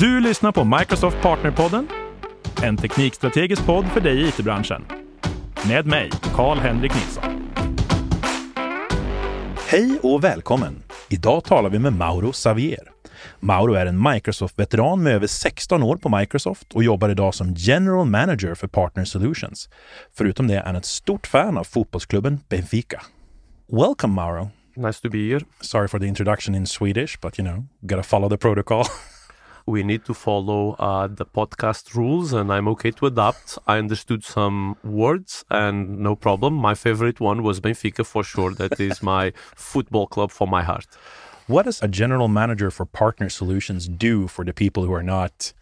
Du lyssnar på Microsoft Partnerpodden, en teknikstrategisk podd för dig i it-branschen. Med mig, Karl-Henrik Nilsson. Hej och välkommen! Idag talar vi med Mauro Savier. Mauro är en Microsoft-veteran med över 16 år på Microsoft och jobbar idag som General Manager för Partner Solutions. Förutom det är han ett stort fan av fotbollsklubben Benfica. Welcome Mauro! Nice to be here. Sorry for the introduction in Swedish, but you know, gotta follow the protocol. we need to follow uh, the podcast rules and I'm okay to adapt. I understood some words and no problem. My favorite one was Benfica for sure. That is my football club for my heart. What does a general manager for partner solutions do for the people who are not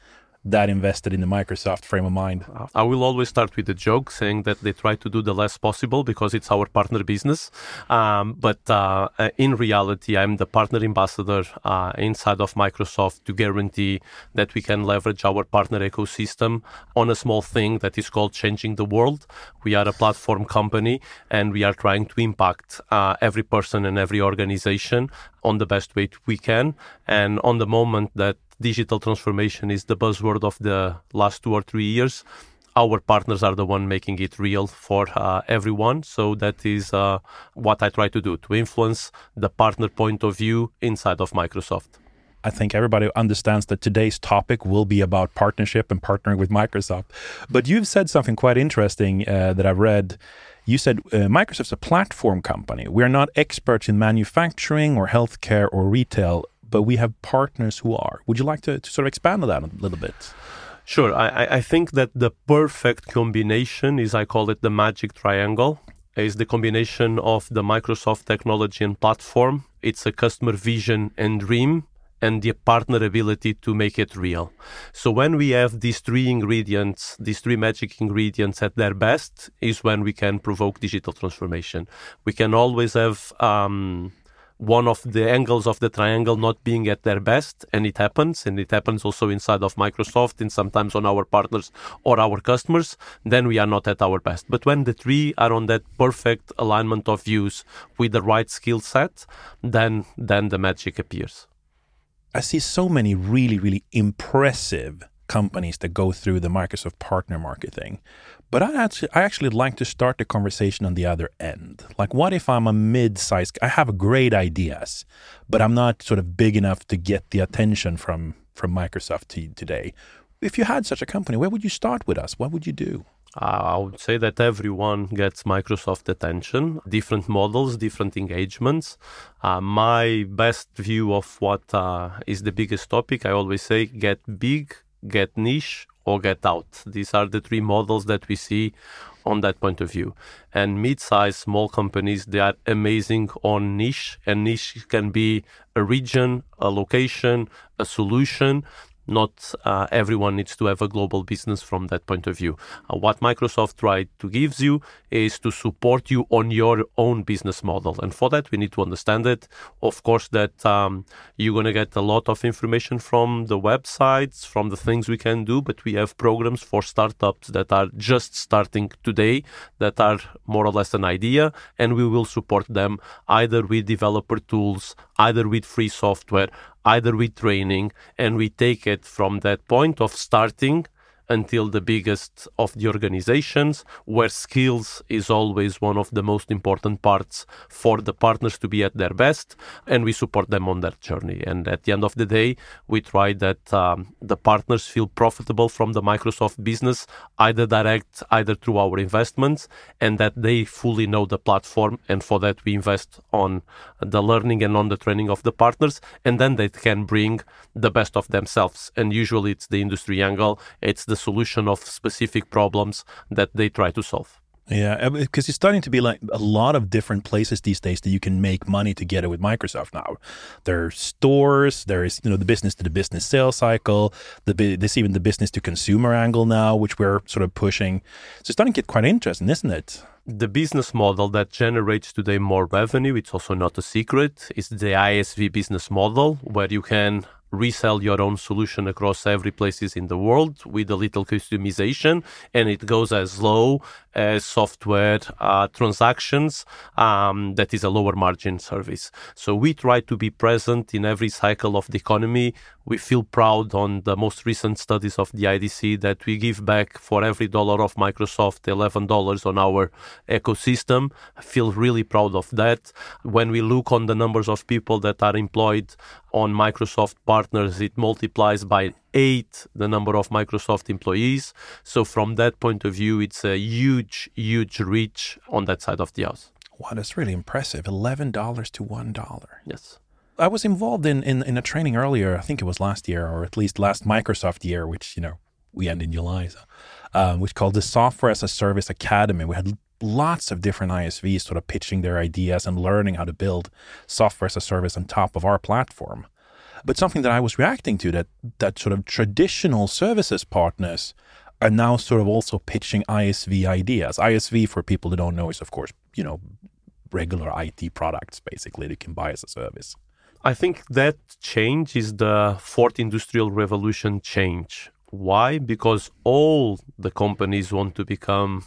that invested in the Microsoft frame of mind. I will always start with a joke saying that they try to do the less possible because it's our partner business. Um, but uh, in reality, I'm the partner ambassador uh, inside of Microsoft to guarantee that we can leverage our partner ecosystem on a small thing that is called changing the world. We are a platform company and we are trying to impact uh, every person and every organization on the best way we can. And on the moment that digital transformation is the buzzword of the last two or three years. Our partners are the one making it real for uh, everyone. So that is uh, what I try to do to influence the partner point of view inside of Microsoft. I think everybody understands that today's topic will be about partnership and partnering with Microsoft. But you've said something quite interesting uh, that I've read. You said uh, Microsoft's a platform company. We're not experts in manufacturing or healthcare or retail but we have partners who are. Would you like to, to sort of expand on that a little bit? Sure. I, I think that the perfect combination is, I call it the magic triangle, is the combination of the Microsoft technology and platform. It's a customer vision and dream and the partner ability to make it real. So when we have these three ingredients, these three magic ingredients at their best, is when we can provoke digital transformation. We can always have um, one of the angles of the triangle not being at their best and it happens and it happens also inside of microsoft and sometimes on our partners or our customers then we are not at our best but when the three are on that perfect alignment of views with the right skill set then then the magic appears i see so many really really impressive companies that go through the Microsoft partner market thing. But I actually, I actually like to start the conversation on the other end. Like, what if I'm a mid-sized? I have great ideas, but I'm not sort of big enough to get the attention from from Microsoft today. If you had such a company, where would you start with us? What would you do? Uh, I would say that everyone gets Microsoft attention, different models, different engagements. Uh, my best view of what uh, is the biggest topic, I always say get big, get niche, or get out. These are the three models that we see on that point of view. And mid-sized small companies, they are amazing on niche, and niche can be a region, a location, a solution not uh, everyone needs to have a global business from that point of view. Uh, what Microsoft tried to give you is to support you on your own business model. And for that, we need to understand it. Of course, that um, you're going to get a lot of information from the websites, from the things we can do, but we have programs for startups that are just starting today, that are more or less an idea, and we will support them either with developer tools, either with free software, either with training, and we take it from that point of starting until the biggest of the organizations, where skills is always one of the most important parts for the partners to be at their best, and we support them on that journey. And at the end of the day, we try that um, the partners feel profitable from the Microsoft business, either direct, either through our investments, and that they fully know the platform. And for that, we invest on the learning and on the training of the partners, and then they can bring the best of themselves. And usually, it's the industry angle, it's the the solution of specific problems that they try to solve. Yeah, because it's starting to be like a lot of different places these days that you can make money together with Microsoft now. There are stores, there is you know the business to the business sales cycle, the this even the business to consumer angle now, which we're sort of pushing. So it's starting to get quite interesting, isn't it? The business model that generates today more revenue, it's also not a secret, is the ISV business model where you can resell your own solution across every places in the world with a little customization and it goes as low as software uh, transactions um, that is a lower margin service. So we try to be present in every cycle of the economy. We feel proud on the most recent studies of the IDC that we give back for every dollar of Microsoft $11 on our ecosystem. I feel really proud of that. When we look on the numbers of people that are employed on Microsoft partners, it multiplies by eight the number of Microsoft employees. So from that point of view, it's a huge, huge reach on that side of the house. Wow, that's really impressive. Eleven dollars to one dollar. Yes. I was involved in, in in a training earlier. I think it was last year, or at least last Microsoft year, which you know we end in July, so, um, which called the Software as a Service Academy. We had lots of different ISVs sort of pitching their ideas and learning how to build software as a service on top of our platform. But something that I was reacting to that that sort of traditional services partners are now sort of also pitching ISV ideas. ISV, for people that don't know, is of course you know regular IT products basically that you can buy as a service. I think that change is the fourth industrial revolution change. Why? Because all the companies want to become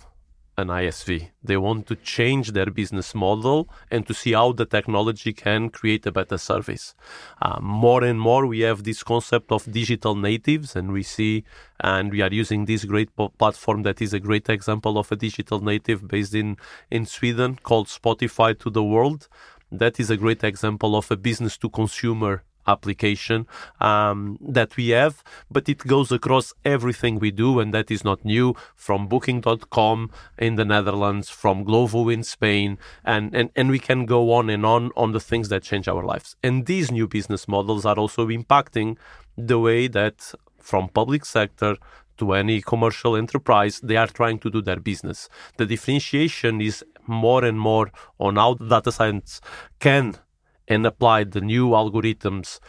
an ISV. They want to change their business model and to see how the technology can create a better service. Uh, more and more, we have this concept of digital natives, and we see, and we are using this great platform that is a great example of a digital native based in, in Sweden called Spotify to the world. That is a great example of a business to consumer application um, that we have, but it goes across everything we do, and that is not new from Booking.com in the Netherlands, from Glovo in Spain, and, and, and we can go on and on on the things that change our lives. And these new business models are also impacting the way that from public sector to any commercial enterprise, they are trying to do their business. The differentiation is more and more on how data science can and apply the new algorithms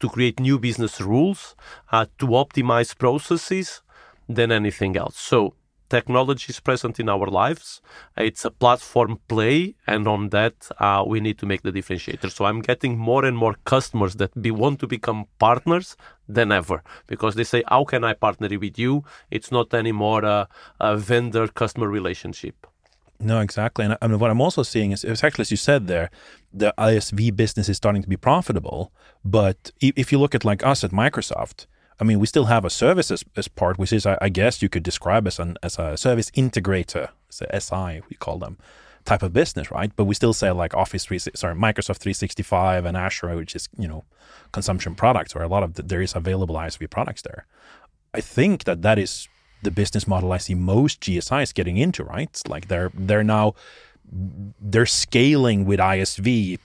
to create new business rules, uh, to optimize processes than anything else. So technology is present in our lives. It's a platform play, and on that, uh, we need to make the differentiator. So I'm getting more and more customers that be, want to become partners than ever because they say, "How can I partner with you?" It's not anymore a, a vendor-customer relationship. No, exactly. And I mean, what I'm also seeing is exactly as you said there, the ISV business is starting to be profitable. But if you look at like us at Microsoft, I mean, we still have a services as part, which is, I, guess, you could describe as an as a service integrator, a SI, we call them, type of business, right? But we still sell like Office three, sorry, Microsoft 365 and Azure, which is you know consumption products, or a lot of the, there is available ISV products there. I think that that is the business model I see most GSIs getting into, right? Like they're they're now they're scaling with ISV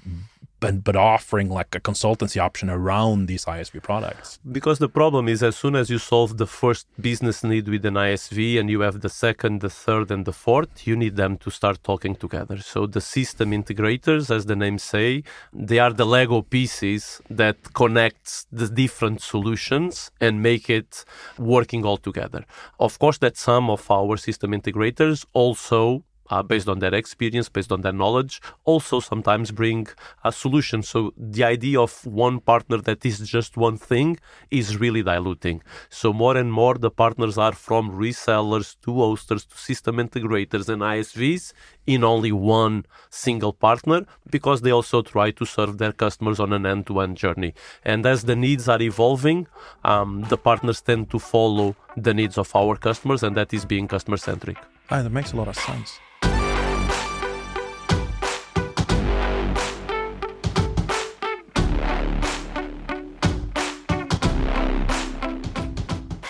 but but offering like a consultancy option around these ISV products. Because the problem is as soon as you solve the first business need with an ISV and you have the second, the third, and the fourth, you need them to start talking together. So the system integrators, as the name say, they are the Lego pieces that connects the different solutions and make it working all together. Of course, that some of our system integrators also uh, based on their experience, based on their knowledge, also sometimes bring a solution. So the idea of one partner that is just one thing is really diluting. So more and more the partners are from resellers to hosters to system integrators and ISVs in only one single partner because they also try to serve their customers on an end-to-end journey. And as the needs are evolving, um, the partners tend to follow the needs of our customers, and that is being customer Ah, that makes a lot of sense.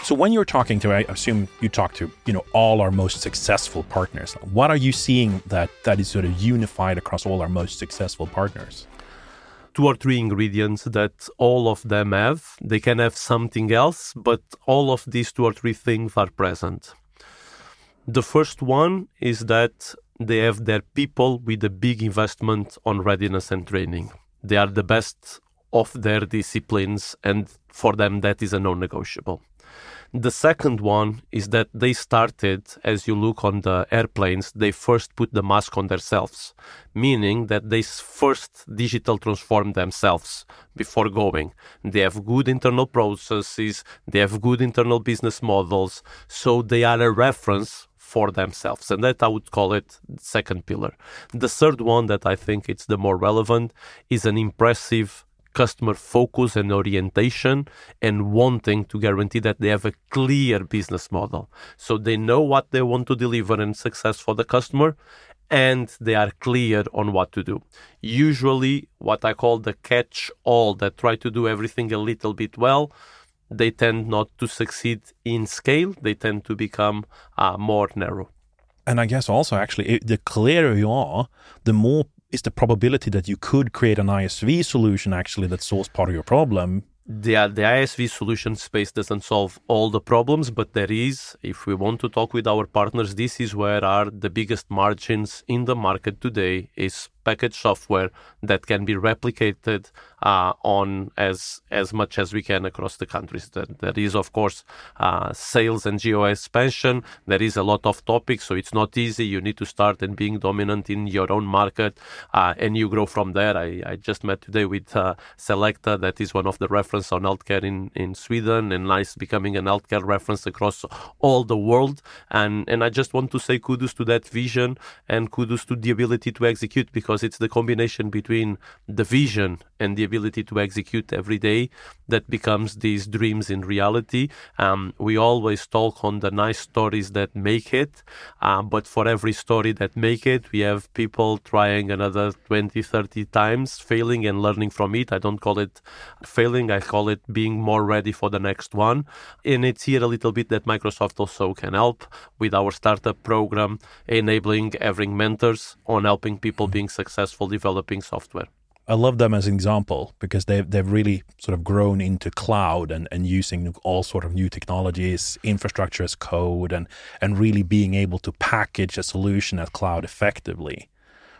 So when you're talking to, I assume you talk to, you know, all our most successful partners. What are you seeing that that is sort of unified across all our most successful partners? Two or three ingredients that all of them have. They can have something else, but all of these two or three things are present. The first one is that they have their people with a big investment on readiness and training. They are the best of their disciplines, and for them, that is a non negotiable. The second one is that they started, as you look on the airplanes, they first put the mask on themselves, meaning that they first digital transform themselves before going. They have good internal processes, they have good internal business models, so they are a reference for themselves. And that I would call it second pillar. The third one that I think it's the more relevant is an impressive customer focus and orientation and wanting to guarantee that they have a clear business model. So they know what they want to deliver and success for the customer and they are clear on what to do. Usually, what I call the catch all that try to do everything a little bit well, they tend not to succeed in scale, they tend to become uh, more narrow. And I guess also, actually, the clearer you are, the more is the probability that you could create an ISV solution actually that solves part of your problem the, the ISV solution space doesn't solve all the problems, but there is, if we want to talk with our partners, this is where are the biggest margins in the market today is package software that can be replicated uh, on as as much as we can across the countries. There, there is, of course, uh, sales and geo expansion. There is a lot of topics, so it's not easy. You need to start and being dominant in your own market, uh, and you grow from there. I, I just met today with uh, Sectra, that is one of the reference on healthcare in, in Sweden, and NICE becoming an healthcare reference across all the world. And and I just want to say kudos to that vision and kudos to the ability to execute because because it's the combination between the vision and the ability to execute every day that becomes these dreams in reality. Um, we always talk on the nice stories that make it, uh, but for every story that make it, we have people trying another 20, 30 times, failing and learning from it. I don't call it failing, I call it being more ready for the next one. And it's here a little bit that Microsoft also can help with our startup program, enabling having mentors on helping people being successful successful developing software. I love them as an example because they've they've really sort of grown into cloud and, and using all sort of new technologies, infrastructure as code, and and really being able to package a solution as cloud effectively,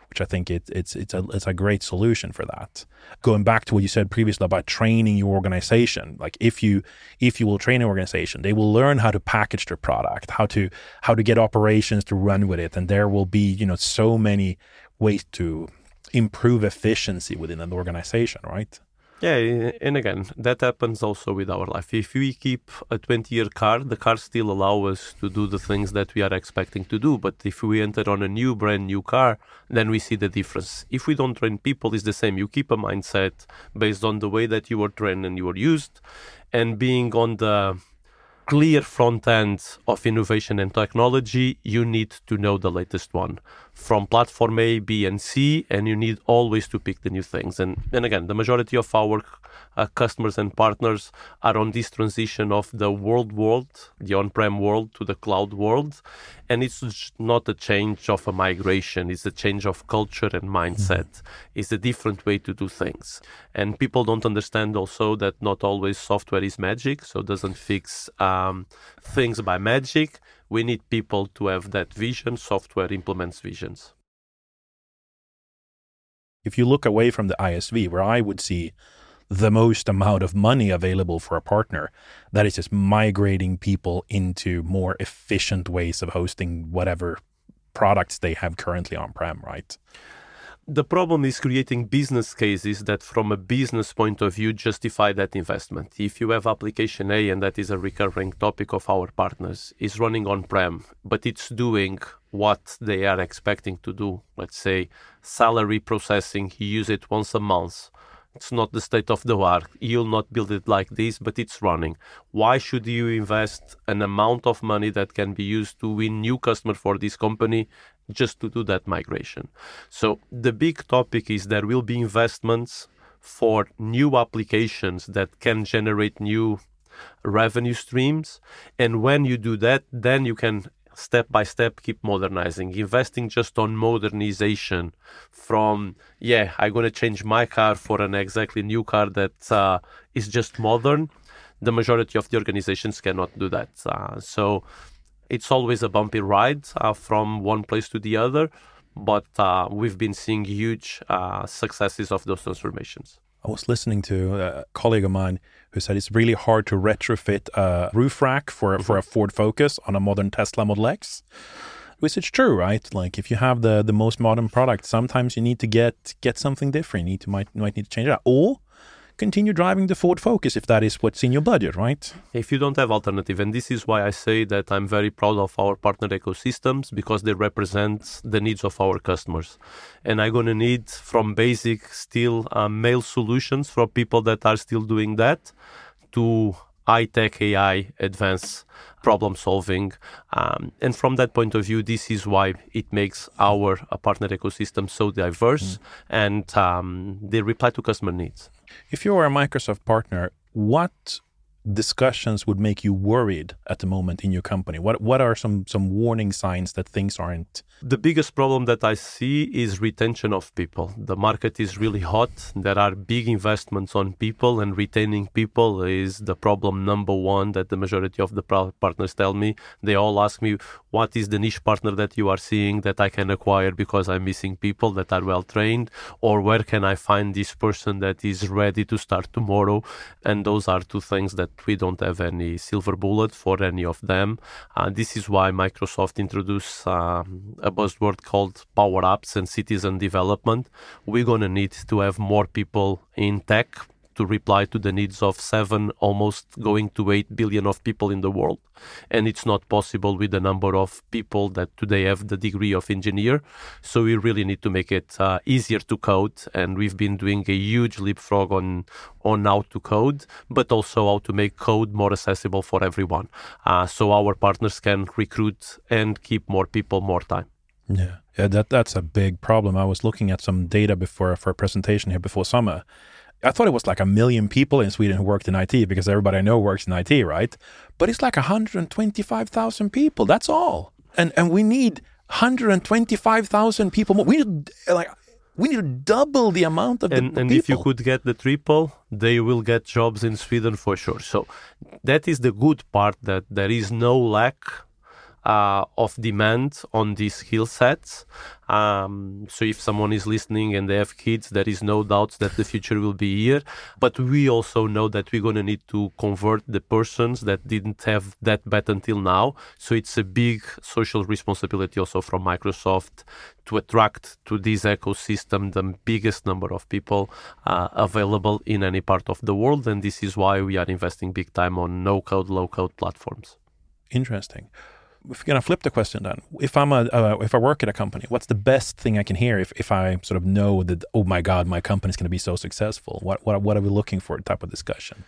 which I think it, it's it's a it's a great solution for that. Going back to what you said previously about training your organization, like if you if you will train an organization, they will learn how to package their product, how to how to get operations to run with it, and there will be you know so many ways to improve efficiency within an organization, right? Yeah, and again, that happens also with our life. If we keep a 20 year car, the car still allow us to do the things that we are expecting to do. But if we enter on a new, brand new car, then we see the difference. If we don't train people, it's the same. You keep a mindset based on the way that you were trained and you were used, and being on the clear front end of innovation and technology, you need to know the latest one from platform A, B, and C, and you need always to pick the new things. And then again, the majority of our uh, customers and partners are on this transition of the world world, the on-prem world to the cloud world, and it's not a change of a migration; it's a change of culture and mindset. Mm-hmm. It's a different way to do things, and people don't understand also that not always software is magic, so it doesn't fix um, things by magic we need people to have that vision. Software implements visions. If you look away from the ISV, where I would see the most amount of money available for a partner, that is just migrating people into more efficient ways of hosting whatever products they have currently on prem, right? The problem is creating business cases that from a business point of view justify that investment if you have application a and that is a recurring topic of our partners is running on prem but it's doing what they are expecting to do let's say salary processing you use it once a month it's not the state of the art. You'll not build it like this, but it's running. Why should you invest an amount of money that can be used to win new customer for this company just to do that migration? So the big topic is there will be investments for new applications that can generate new revenue streams. And when you do that, then you can step by step keep modernizing investing just on modernization from yeah i'm going to change my car for an exactly new car that uh, is just modern the majority of the organizations cannot do that uh, so it's always a bumpy ride uh, from one place to the other but uh, we've been seeing huge uh, successes of those transformations I was listening to a colleague of mine who said it's really hard to retrofit a roof rack for, for a mm-hmm. Ford Focus on a modern Tesla Model X. Which is true, right? Like if you have the, the most modern product, sometimes you need to get get something different. You need to might might need to change it out. Or continue driving the Ford Focus if that is what's in your budget, right? If you don't have alternative, and this is why I say that I'm very proud of our partner ecosystems because they represent the needs of our customers. And I'm going to need from basic still uh, mail solutions for people that are still doing that to high tech AI advanced problem solving. Um, and from that point of view, this is why it makes our uh, partner ecosystem so diverse mm. and um, they reply to customer needs. If you are a Microsoft partner, what discussions would make you worried at the moment in your company? What what are some some warning signs that things aren't? The biggest problem that I see is retention of people. The market is really hot. There are big investments on people, and retaining people is the problem number one that the majority of the partners tell me. They all ask me, "What is the niche partner that you are seeing that I can acquire because I'm missing people that are well trained, or where can I find this person that is ready to start tomorrow?" And those are two things that we don't have any silver bullet for any of them. Uh, this is why Microsoft introduced um, a buzzword called Power Apps and Citizen Development. We're going to need to have more people in tech to reply to the needs of seven, almost going to eight billion of people in the world. And it's not possible with the number of people that today have the degree of engineer. So we really need to make it uh, easier to code. And we've been doing a huge leapfrog on, on how to code, but also how to make code more accessible for everyone. Uh, so our partners can recruit and keep more people more time. Yeah. Yeah, that that's a big problem. I was looking at some data before for a presentation here before summer, I thought it was like a million people in Sweden who worked in IT because everybody I know works in IT, right? But it's like 125,000 people. That's all. And and we need 125,000 people more. We need like we need to double the amount of and, the and people. if you could get the triple, they will get jobs in Sweden for sure. So that is the good part that there is no lack uh, of demand on these skill sets. Um, so if someone is listening and they have kids, there is no doubt that the future will be here. But we also know that we're going to need to convert the persons that didn't have that bet until now. So it's a big social responsibility also from Microsoft to attract to this ecosystem the biggest number of people uh, available in any part of the world. And this is why we are investing big time on no code, low code platforms. Interesting if you're going to flip the question then if i'm a uh, if i work at a company what's the best thing i can hear if, if i sort of know that oh my god my company's going to be so successful what, what what are we looking for type of discussion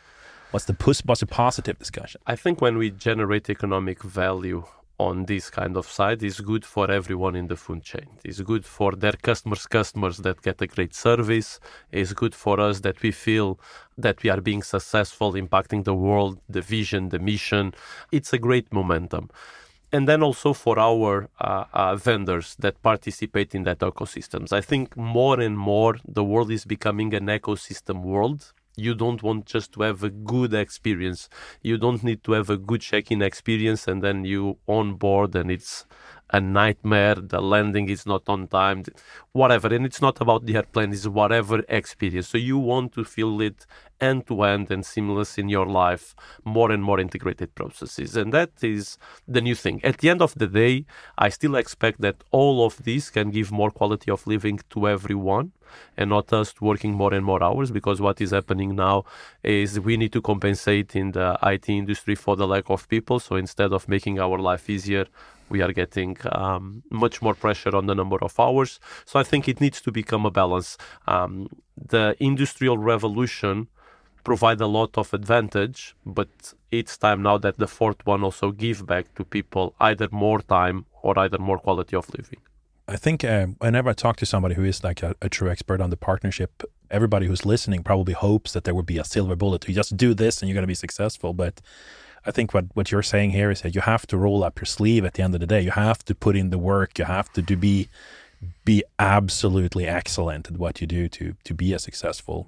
what's the push what's the positive discussion i think when we generate economic value on this kind of side is good for everyone in the food chain. It's good for their customers' customers that get a great service. It's good for us that we feel that we are being successful, impacting the world, the vision, the mission. It's a great momentum and then also for our uh, uh, vendors that participate in that ecosystems. I think more and more the world is becoming an ecosystem world. You don't want just to have a good experience. You don't need to have a good check-in experience and then you on board and it's a nightmare. The landing is not on time, whatever. And it's not about the airplane, it's whatever experience. So you want to feel it end to end and seamless in your life, more and more integrated processes. And that is the new thing. At the end of the day, I still expect that all of this can give more quality of living to everyone and not us working more and more hours because what is happening now is we need to compensate in the IT industry for the lack of people. So instead of making our life easier, we are getting um, much more pressure on the number of hours. So I think it needs to become a balance. Um, the industrial revolution provide a lot of advantage, but it's time now that the fourth one also give back to people either more time or either more quality of living. I think uh, whenever I talk to somebody who is like a, a, true expert on the partnership, everybody who's listening probably hopes that there would be a silver bullet. You just do this and you're going to be successful. But I think what, what you're saying here is that you have to roll up your sleeve at the end of the day. You have to put in the work. You have to do be be absolutely excellent at what you do to to be a successful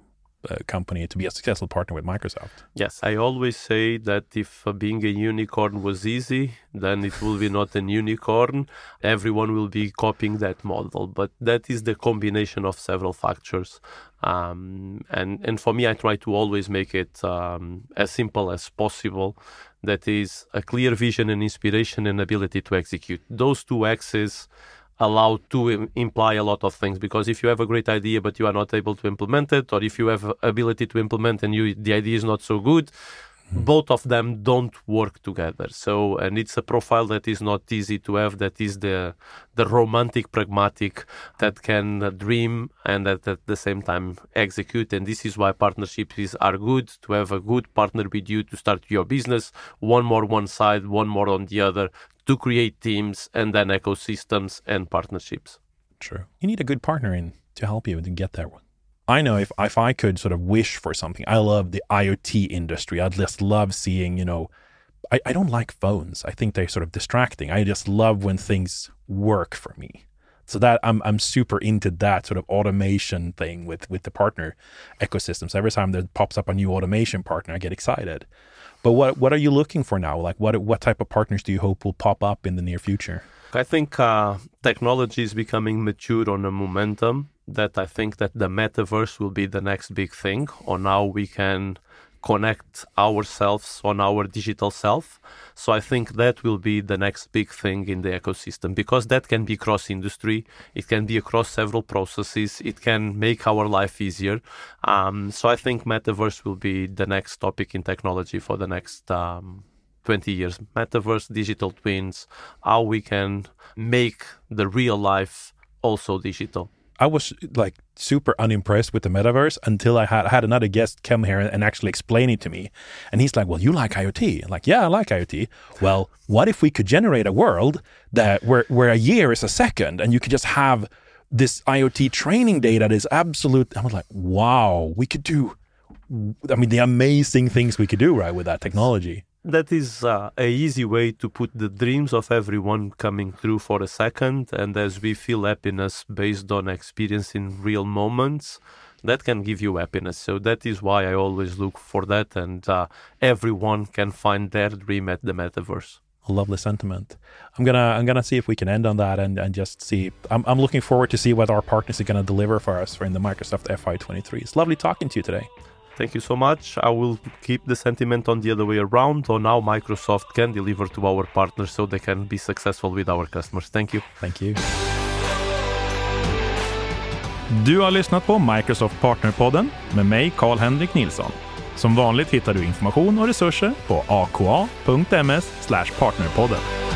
uh, company to be a successful partner with Microsoft. Yes, I always say that if uh, being a unicorn was easy, then it will be not an unicorn. Everyone will be copying that model, but that is the combination of several factors. Um, and and for me, I try to always make it um, as simple as possible. That is a clear vision and inspiration and ability to execute. Those two axes allowed to imply a lot of things because if you have a great idea but you are not able to implement it or if you have ability to implement and you the idea is not so good hmm. both of them don't work together. So and it's a profile that is not easy to have that is the the romantic pragmatic that can dream and that at the same time execute. And this is why partnerships is, are good to have a good partner with you to start your business one more one side one more on the other to create teams and then ecosystems and partnerships True. You need a good partner in to help you to get one. I know if if I could sort of wish for something, I love the IoT industry. I'd just love seeing, you know, I, I don't like phones. I think they're sort of distracting. I just love when things work for me. So that I'm I'm super into that sort of automation thing with with the partner ecosystems. Every time there pops up a new automation partner, I get excited. But what what are you looking for now? Like what what type of partners do you hope will pop up in the near future? I think uh, technology is becoming mature on a momentum that I think that the metaverse will be the next big thing or now we can connect ourselves on our digital self. So I think that will be the next big thing in the ecosystem because that can be cross industry, it can be across several processes, it can make our life easier. Um, so I think metaverse will be the next topic in technology for the next um, 20 years. Metaverse, digital twins, how we can make the real life also digital. I was like super unimpressed with the metaverse until I had had another guest come here and actually explain it to me. And he's like, "Well, you like IoT?" I'm like, "Yeah, I like IoT." Well, what if we could generate a world that where where a year is a second, and you could just have this IoT training data that is absolute? I was like, "Wow, we could do." I mean, the amazing things we could do right with that technology. That is uh, a easy way to put the dreams of everyone coming through for a second and as we feel happiness based on experience in real moments that can give you happiness so that is why i always look for that and uh, everyone can find their dream at the metaverse a lovely sentiment. I'm gonna I'm gonna see if we can end on that and, and just see. I'm, I'm looking forward to see what our partners are gonna deliver for us for in the Microsoft FY23. It's lovely talking to you today. Thank you so much. I will keep the sentiment on the other way around on how Microsoft can deliver to our partners so they can be successful with our customers. Thank you. Thank you. Du har lyssnat på Microsoft Partnerpodden med mig, Karl-Henrik Nilsson. Som vanligt hittar du information och resurser på aka.ms partnerpodden.